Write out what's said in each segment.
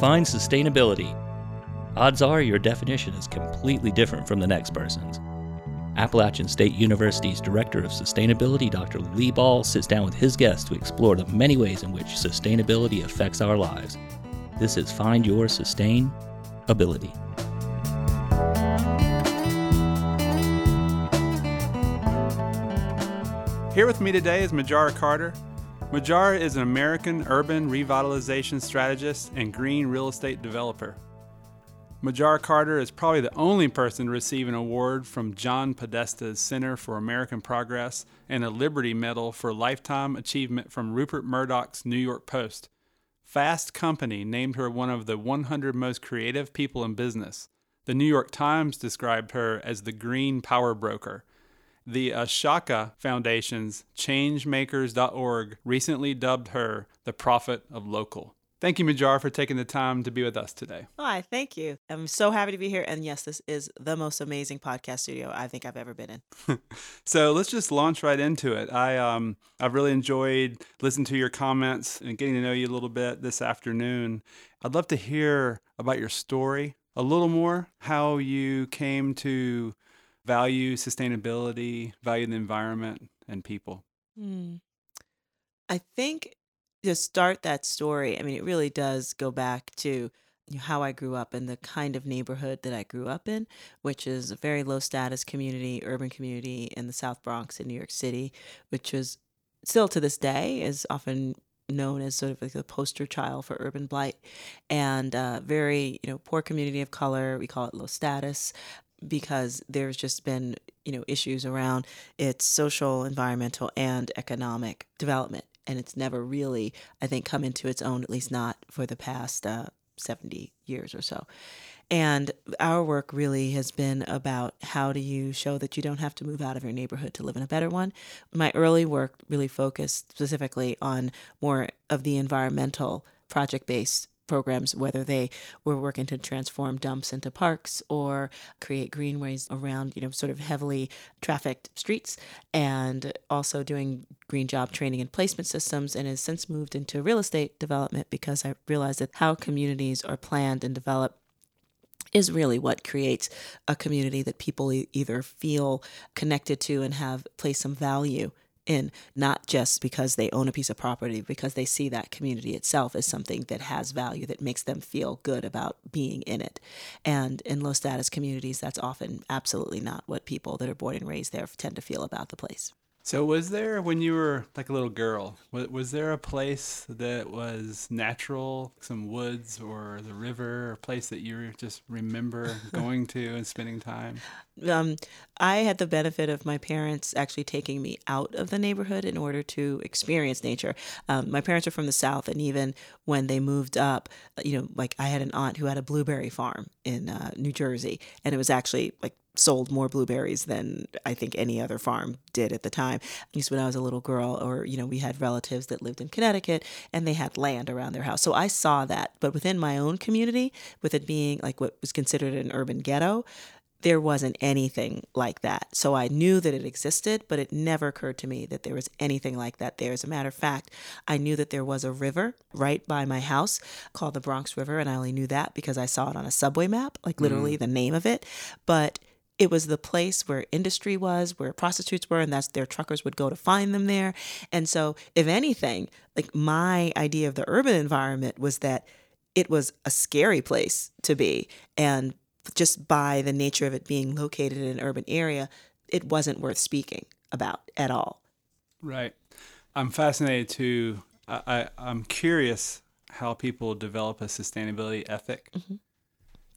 define sustainability. Odds are your definition is completely different from the next person's. Appalachian State University's Director of Sustainability, Dr. Lee Ball, sits down with his guests to explore the many ways in which sustainability affects our lives. This is Find Your Sustain Ability. Here with me today is Majora Carter. Majora is an American urban revitalization strategist and green real estate developer. Majora Carter is probably the only person to receive an award from John Podesta's Center for American Progress and a Liberty Medal for Lifetime Achievement from Rupert Murdoch's New York Post. Fast Company named her one of the 100 most creative people in business. The New York Times described her as the green power broker. The Ashoka Foundation's changemakers.org recently dubbed her the prophet of local. Thank you, Majora, for taking the time to be with us today. Hi, thank you. I'm so happy to be here. And yes, this is the most amazing podcast studio I think I've ever been in. so let's just launch right into it. I um I've really enjoyed listening to your comments and getting to know you a little bit this afternoon. I'd love to hear about your story a little more, how you came to value sustainability, value the environment and people. Hmm. I think to start that story, I mean, it really does go back to how I grew up and the kind of neighborhood that I grew up in, which is a very low status community, urban community in the South Bronx in New York City, which is still to this day is often known as sort of like the poster child for urban blight and uh, very you know poor community of color we call it low status because there's just been you know issues around its social environmental and economic development and it's never really, I think, come into its own, at least not for the past uh, 70 years or so. And our work really has been about how do you show that you don't have to move out of your neighborhood to live in a better one. My early work really focused specifically on more of the environmental project based programs, whether they were working to transform dumps into parks or create greenways around, you know, sort of heavily trafficked streets, and also doing green job training and placement systems, and has since moved into real estate development because I realized that how communities are planned and developed is really what creates a community that people either feel connected to and have place some value in, not just because they own a piece of property, because they see that community itself as something that has value that makes them feel good about being in it. And in low status communities, that's often absolutely not what people that are born and raised there tend to feel about the place. So, was there when you were like a little girl? Was, was there a place that was natural, some woods or the river, a place that you just remember going to and spending time? Um, I had the benefit of my parents actually taking me out of the neighborhood in order to experience nature. Um, my parents are from the South, and even when they moved up, you know, like I had an aunt who had a blueberry farm in uh, New Jersey, and it was actually like sold more blueberries than I think any other farm did at the time. At least when I was a little girl, or, you know, we had relatives that lived in Connecticut and they had land around their house. So I saw that. But within my own community, with it being like what was considered an urban ghetto, there wasn't anything like that. So I knew that it existed, but it never occurred to me that there was anything like that there. As a matter of fact, I knew that there was a river right by my house called the Bronx River, and I only knew that because I saw it on a subway map, like literally mm. the name of it. But it was the place where industry was, where prostitutes were, and that's their truckers would go to find them there. And so, if anything, like my idea of the urban environment was that it was a scary place to be. And just by the nature of it being located in an urban area, it wasn't worth speaking about at all. Right. I'm fascinated too. I, I, am curious how people develop a sustainability ethic. Mm-hmm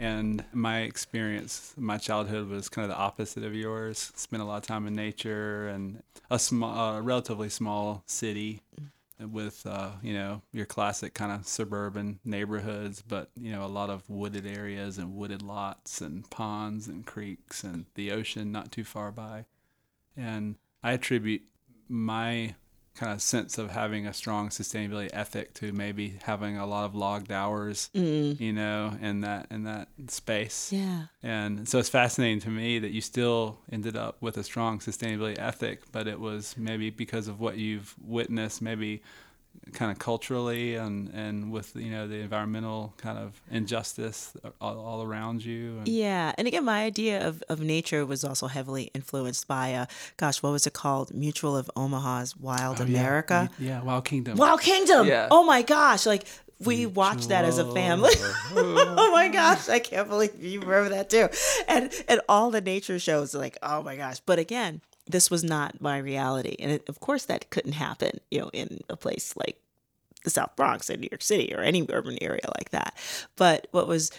and my experience, my childhood was kind of the opposite of yours. Spent a lot of time in nature and a small, relatively small city with, uh, you know, your classic kind of suburban neighborhoods, but, you know, a lot of wooded areas and wooded lots and ponds and creeks and the ocean not too far by. And I attribute my kind of sense of having a strong sustainability ethic to maybe having a lot of logged hours, mm. you know, in that in that space. Yeah. And so it's fascinating to me that you still ended up with a strong sustainability ethic, but it was maybe because of what you've witnessed, maybe kind of culturally and and with you know the environmental kind of injustice all, all around you and yeah and again my idea of, of nature was also heavily influenced by uh gosh what was it called? Mutual of omaha's wild Oh, america? Yeah, yeah wild kingdom. Wild kingdom! Yeah. oh my gosh like we watched that as a family. Oh my gosh i can't believe you remember that too. And and all the nature shows like oh my gosh. But again this was not my reality. And it, of course that couldn't happen you know in a place like the south bronx in new york city or any urban area like that. But what was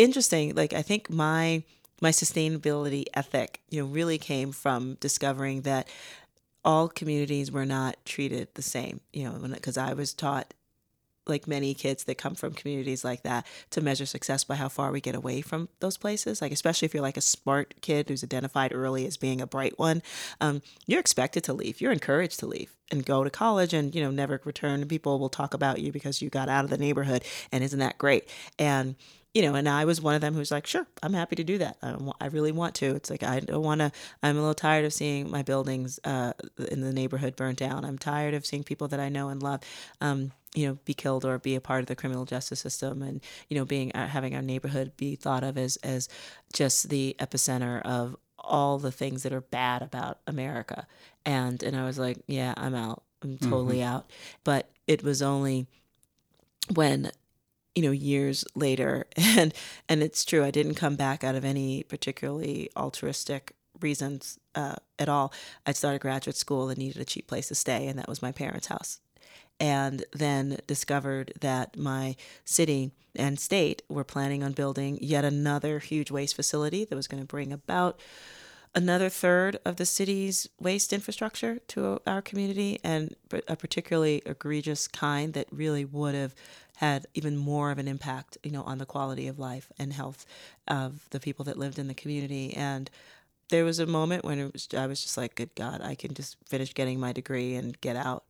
interesting like i think my my sustainability ethic you know really came from discovering that all communities were not treated the same you know because i was taught like many kids that come from communities like that to measure success by how far we get away from those places. Like especially if you're like a smart kid who's identified early as being a bright one um, you're expected to leave. You're encouraged to leave and go to college and you know never return. People will talk about you because you got out of the neighborhood and isn't that great? And you know, and I was one of them who's like, sure, I'm happy to do that. I, I really want to. It's like I don't want to. I'm a little tired of seeing my buildings uh, in the neighborhood burnt down. I'm tired of seeing people that I know and love, um, you know, be killed or be a part of the criminal justice system, and you know, being uh, having our neighborhood be thought of as as just the epicenter of all the things that are bad about America. And and I was like, yeah, I'm out. I'm totally out. But it was only when you know years later. And and it's true i didn't come back out of any particularly altruistic reasons uh, at all. I started graduate school and needed a cheap place to stay and that was my parents house. And then discovered that my city and state were planning on building yet another huge waste facility that was going to bring about another third of the city's waste infrastructure to our community and a particularly egregious kind that really would have had even more of an impact you know on the quality of life and health of the people that lived in the community. And there was a moment when was I was just like good god I can just finish getting my degree and get out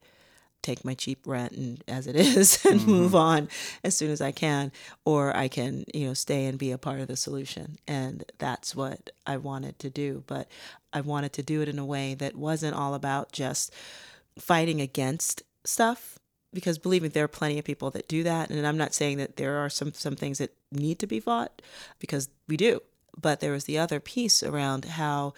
take my cheap rent and as it is and mm-hmm. move on as soon as I can or I can you know stay and be a part of the solution. And that's what I wanted to do. But I wanted to do it in a way that wasn't all about just fighting against stuff because believe me there are plenty of people that do that. And I'm not saying that there are some some things that need to be fought because we do. But there was the other piece around how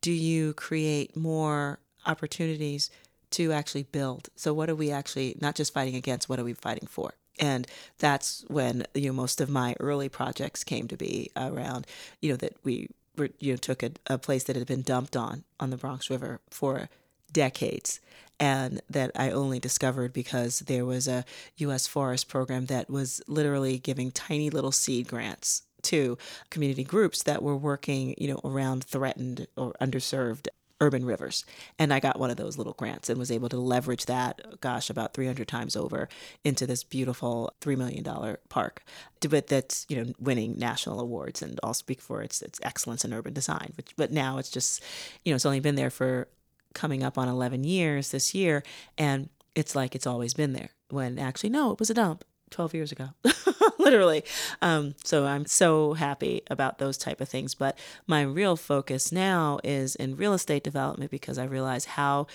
do you create more opportunities to actually build. So what are we actually not just fighting against, what are we fighting for? And that's when you know most of my early projects came to be around, you know, that we were, you know took a, a place that had been dumped on on the Bronx River for decades and that I only discovered because there was a US Forest program that was literally giving tiny little seed grants to community groups that were working, you know, around threatened or underserved urban rivers. And I got one of those little grants and was able to leverage that, gosh, about 300 times over into this beautiful $3 million park. But that's, you know, winning national awards and all speak for its, its excellence in urban design. Which, but now it's just, you know, it's only been there for coming up on 11 years this year. And it's like it's always been there when actually, no, it was a dump 12 years ago literally. Um, so i'm so happy about those type of things. But my real focus now is in real estate development because i realize how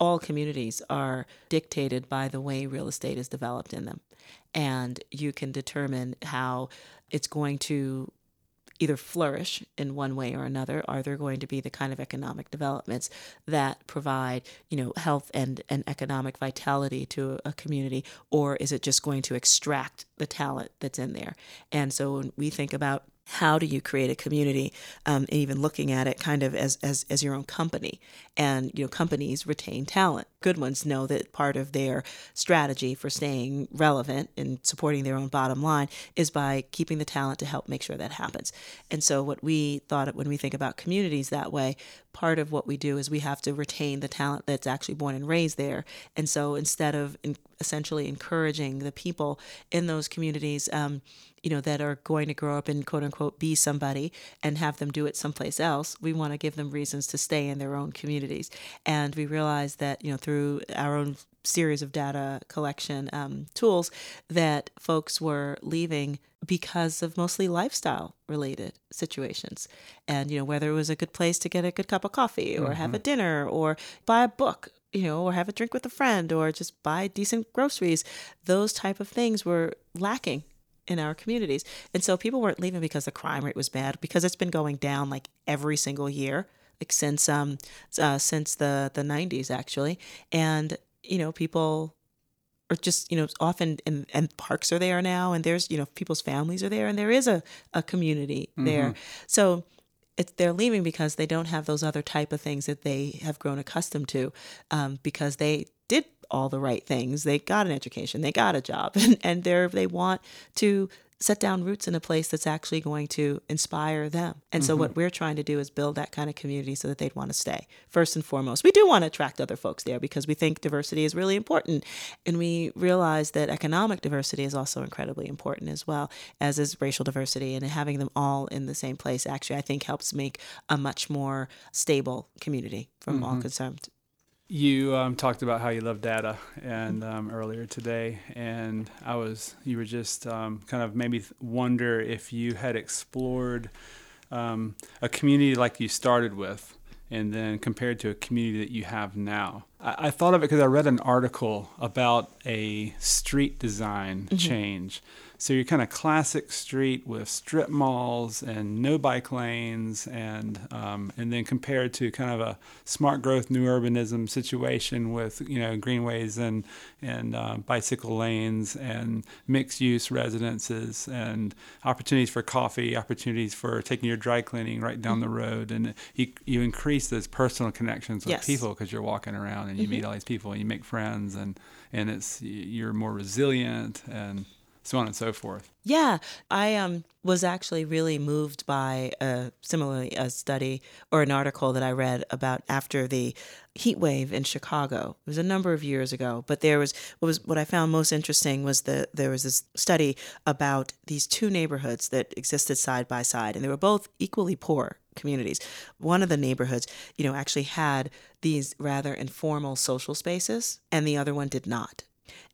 all communities are dictated by the way real estate is developed in them. And you can determine how it's going to either flourish in one way or another are there going to be the kind of economic developments that provide you know health and, and economic vitality to a community? Or is it just going to extract the talent that's in there? And so when we think about how do you create a community um, and even looking at it kind of as, as, as your own company and you know companies retain talent good ones know that part of their strategy for staying relevant and supporting their own bottom line is by keeping the talent to help make sure that happens and so what we thought when we think about communities that way part of what we do is we have to retain the talent that's actually born and raised there and so instead of in, essentially encouraging the people in those communities um, you know, that are going to grow up and quote unquote be somebody and have them do it someplace else. We want to give them reasons to stay in their own communities. And we realize that, you know, through our own series of data collection um, tools, that folks were leaving because of mostly lifestyle related situations. And, you know, whether it was a good place to get a good cup of coffee or mm-hmm. have a dinner or buy a book you know, or have a drink with a friend or just buy decent groceries. Those type of things were lacking in our communities. And so people weren't leaving because the crime rate was bad, because it's been going down like every single year, like since um uh, since the the 90s actually. And you know, people are just you know often and and parks are there now and there's you know people's families are there and there is a, a community there mm-hmm. so it's, they're leaving because they don't have those other type of things that they have grown accustomed to um, because they did all the right things they got an education they got a job and, and they're they want to set down roots in a place that's actually going to inspire them. And mm-hmm. so, what mm-hmm. we're trying to do is build that kind of community so that they'd want to stay. First and foremost, we do want to attract other folks there because we think diversity is really important. And we realize that economic diversity is also incredibly important as well, as is racial diversity. And having them all in the same place actually, I think, helps make a much more stable community from mm-hmm. all concerned. You um, talked about how you love data, and um, earlier today, and I was you were just um, kind of maybe wonder if you had explored um, a community like you started with, and then compared to a community that you have now. I, I thought of it because I read an article about a street design mm-hmm. change so you're kind of classic street with strip malls and no bike lanes, and um, and then compared to kind of a smart growth new urbanism situation with you know greenways and and uh, bicycle lanes and mixed use residences and opportunities for coffee, opportunities for taking your dry cleaning right down mm-hmm. the road, and you you increase those personal connections with yes. people because you're walking around and you mm-hmm. meet all these people and you make friends and and it's you're more resilient and so on and so forth. Yeah, I um, was actually really moved by a similarly a study or an article that I read about after the heat wave in Chicago. It was a number of years ago, but there was what was what I found most interesting was that there was this study about these two neighborhoods that existed side by side, and they were both equally poor communities. One of the neighborhoods, you know, actually had these rather informal social spaces, and the other one did not.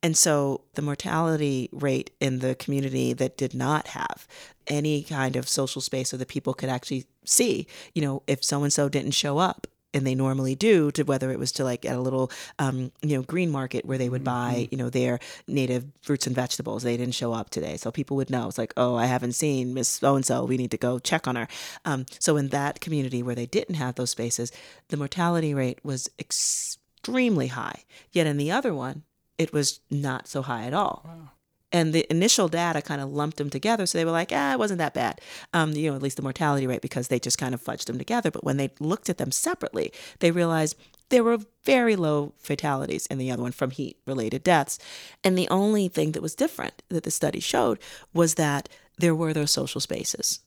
And so the mortality rate in the community that did not have any kind of social space so that people could actually see, you know, if so and so didn't show up and they normally do to whether it was to like at a little um, you know green market where they would buy mm-hmm. you know their native fruits and vegetables. They didn't show up today. So people would know. It's like oh i haven't seen miss so and so we need to go check on her. Um, so in that community where they didn't have those spaces the mortality rate was extremely high. Yet in the other one it was not so high at all. Wow. And the initial data kind of lumped them together. So they were like, ah, it wasn't that bad. Um, you know, at least the mortality rate, because they just kind of fudged them together. But when they looked at them separately, they realized there were very low fatalities in the other one from heat related deaths. And the only thing that was different that the study showed was that there were those social spaces.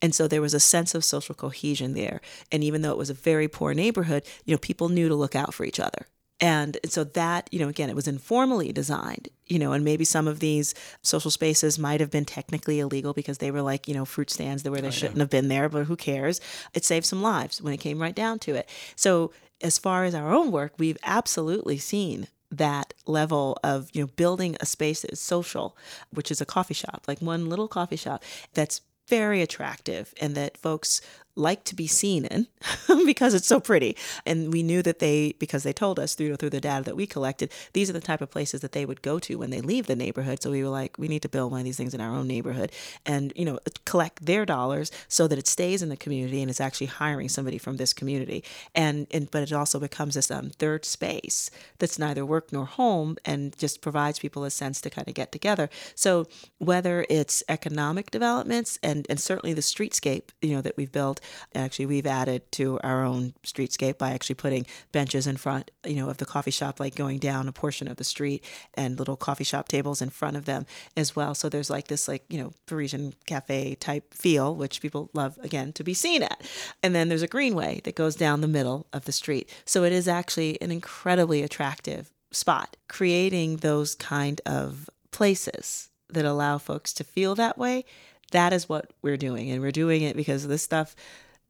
And so there was a sense of social cohesion there. And even though it was a very poor neighborhood, you know, people knew to look out for each other. And so that, you know, again, it was informally designed, you know, and maybe some of these social spaces might have been technically illegal because they were like, you know, fruit stands where they oh, shouldn't yeah. have been there, but who cares? It saved some lives when it came right down to it. So, as far as our own work, we've absolutely seen that level of you know building a space that is social which is a coffee shop like one little coffee shop that's very attractive and that folks like to be seen in because it's so pretty. And we knew that they, because they told us through through the data that we collected, these are the type of places that they would go to when they leave the neighborhood. So we were like, we need to build one of these things in our own neighborhood, and you know, collect their dollars so that it stays in the community and it's actually hiring somebody from this community. And and but it also becomes this um, third space that's neither work nor home, and just provides people a sense to kind of get together. So whether it's economic developments and and certainly the streetscape, you know, that we've built Actually, we've added to our own streetscape by actually putting benches in front, you know, of the coffee shop, like going down a portion of the street and little coffee shop tables in front of them as well. So there's like this, like, you know, Parisian cafe type feel, which people love, again, to be seen at. And then there's a greenway that goes down the middle of the street. So it is actually an incredibly attractive spot, creating those kind of places that allow folks to feel that way that is what we're doing and we're doing it because this stuff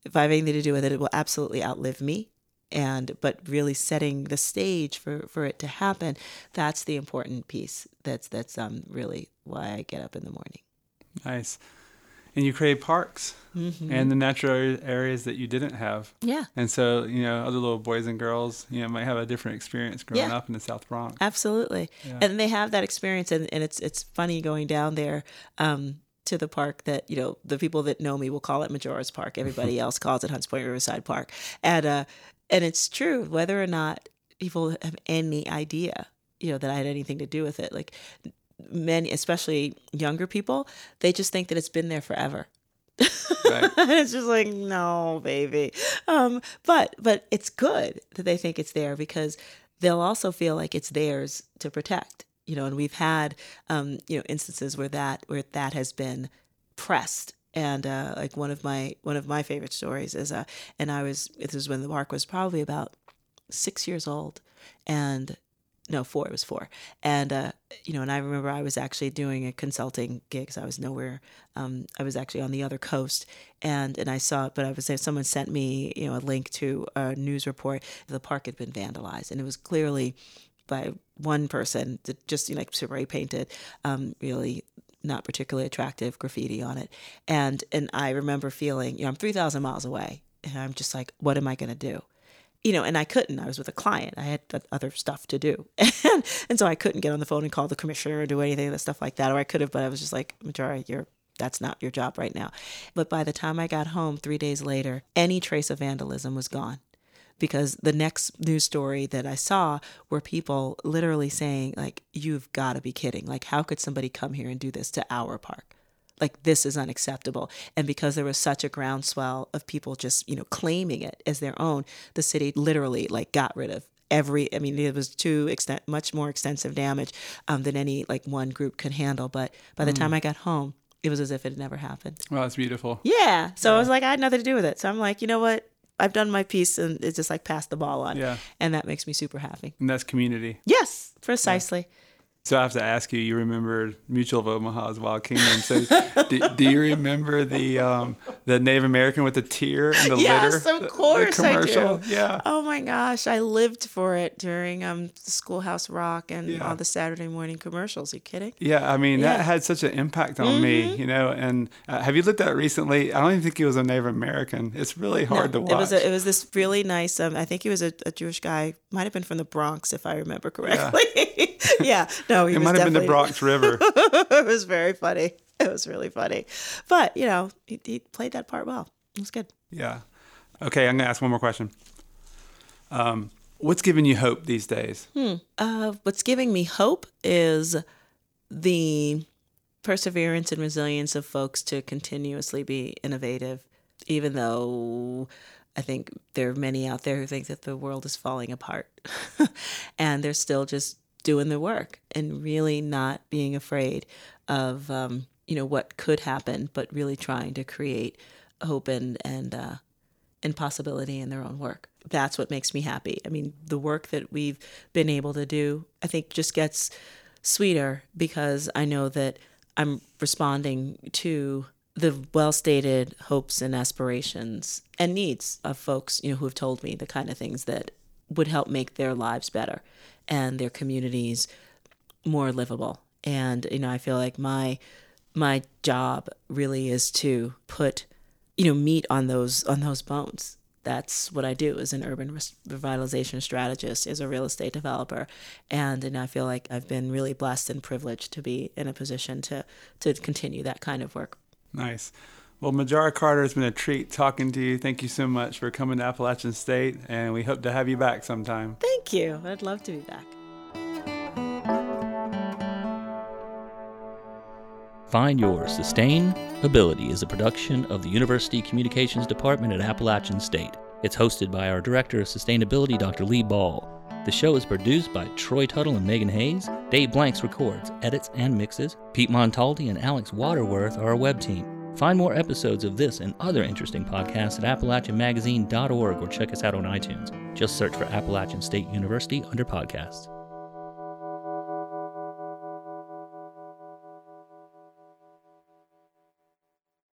if I have anything to do with it, it will absolutely outlive me. And but really setting the stage for for it to happen, that's the important piece. That's that's um really why I get up in the morning. Nice. and you create parks and the natural areas that you didn't have. Yeah. And so, you know, other little boys and girls, you know, might have a different experience growing Yeah. up in the South Bronx. Absolutely. Yeah. And they have that experience and, and it's it's funny going down there um to the park that, you know, the people that know me will call it Majora's Park. Everybody else calls it Hunts Point Riverside Park. And uh and it's true, whether or not people have any idea, you know, that I had anything to do with it. Like many especially younger people, they just think that it's been there forever. Right. and it's just like no baby um but but it's good that they think it's there because they'll also feel like it's theirs to protect you know and we've had um you know instances where that where that has been pressed. And uh like one of my one of my favorite stories is uh and i was this was when the park was probably about six years old and no four it was four. And uh you know and i remember i was actually doing a consulting gig 'cause i was nowhere um i was actually on the other coast. And and i saw it but i was there someone sent me you know a link to a news report. The park had been vandalized and it was clearly by one person just you know, like spray painted um really not particularly attractive graffiti on it and and i remember feeling you know i'm 3000 miles away and i'm just like what am i going to do you know, and I couldn't. I was with a client. I had other stuff to do, and and so I couldn't get on the phone and call the commissioner or do anything of that stuff like that. Or I could have, but I was just like, Majora, you're that's not your job right now. But by the time I got home, three days later, any trace of vandalism was gone. Because the next news story that I saw were people literally saying, like, you've got to be kidding. Like, how could somebody come here and do this to our park? like this is unacceptable. And because there was such a groundswell of people just you know claiming it as their own the city literally like got rid of every i mean it was too extent much more extensive damage um, than any like one group could handle. But by the time i got home it was as if it had never happened. Well, that's beautiful. yeah. So i was like i had nothing to do with it. So i'm like you know what i've done my piece and it's just like pass the ball on Yeah. and that makes me super happy And that's community. yes precisely So I have to ask you, you remember Mutual of Omaha's Wild Kingdom. So do, do you remember the um, the Native American with the tear and the Yes, litter? of The- the course I do. Yeah. Oh my gosh, I lived for it during um Schoolhouse Rock and Yeah. all the Saturday morning commercials. you kidding? Yeah, I mean Yeah. Mm-hmm. that had such an impact on me, you know. And uh, have you looked at it recently? I don't even think he was a Native American. It's really hard to watch. It was a, it was this really nice. Um, I think he was a, a Jewish guy. Might have been from the Bronx, if I remember correctly. Yeah, no, it might have been the Bronx River. it was very funny. It was really funny, but you know, he, he played that part well. It was good. yeah. Okay, I'm gonna ask one more question. Um, what's giving you hope these days? Uh, what's giving me hope is the perseverance and resilience of folks to continuously be innovative, even though I think there are many out there who think that the world is falling apart. and they're still just doing the work and really not being afraid of, um, you know, what could happen, but really trying to create hope and, and, uh, and possibility in their own work. That's what makes me happy. I mean, the work that we've been able to do, I think, just gets sweeter because I know that I'm responding to the well-stated hopes and aspirations and needs of folks, you know, who have told me the kind of things that would help make their lives better and their communities more livable. And you know, I feel like my my job really is to put you know meat on those on those bones that's what i do as an urban revitalization strategist as a real estate developer and and i feel like i've been really blessed and privileged to be in a position to to continue that kind of work Nice. Well, Majora Carter, it's been a treat talking to you. Thank you so much for coming to Appalachian State, and we hope to have you back sometime. thank you i'd love to be back Find Your Sustainability is a production of the University Communications Department at Appalachian State. It's hosted by our Director of Sustainability, Dr. Lee Ball. The show is produced by Troy Tuttle and Megan Hayes. Dave Blanks records, edits, and mixes. Pete Montaldi and Alex Waterworth are our web team. Find more episodes of this and other interesting podcasts at AppalachianMagazine.org or check us out on iTunes. Just search for Appalachian State University under podcasts.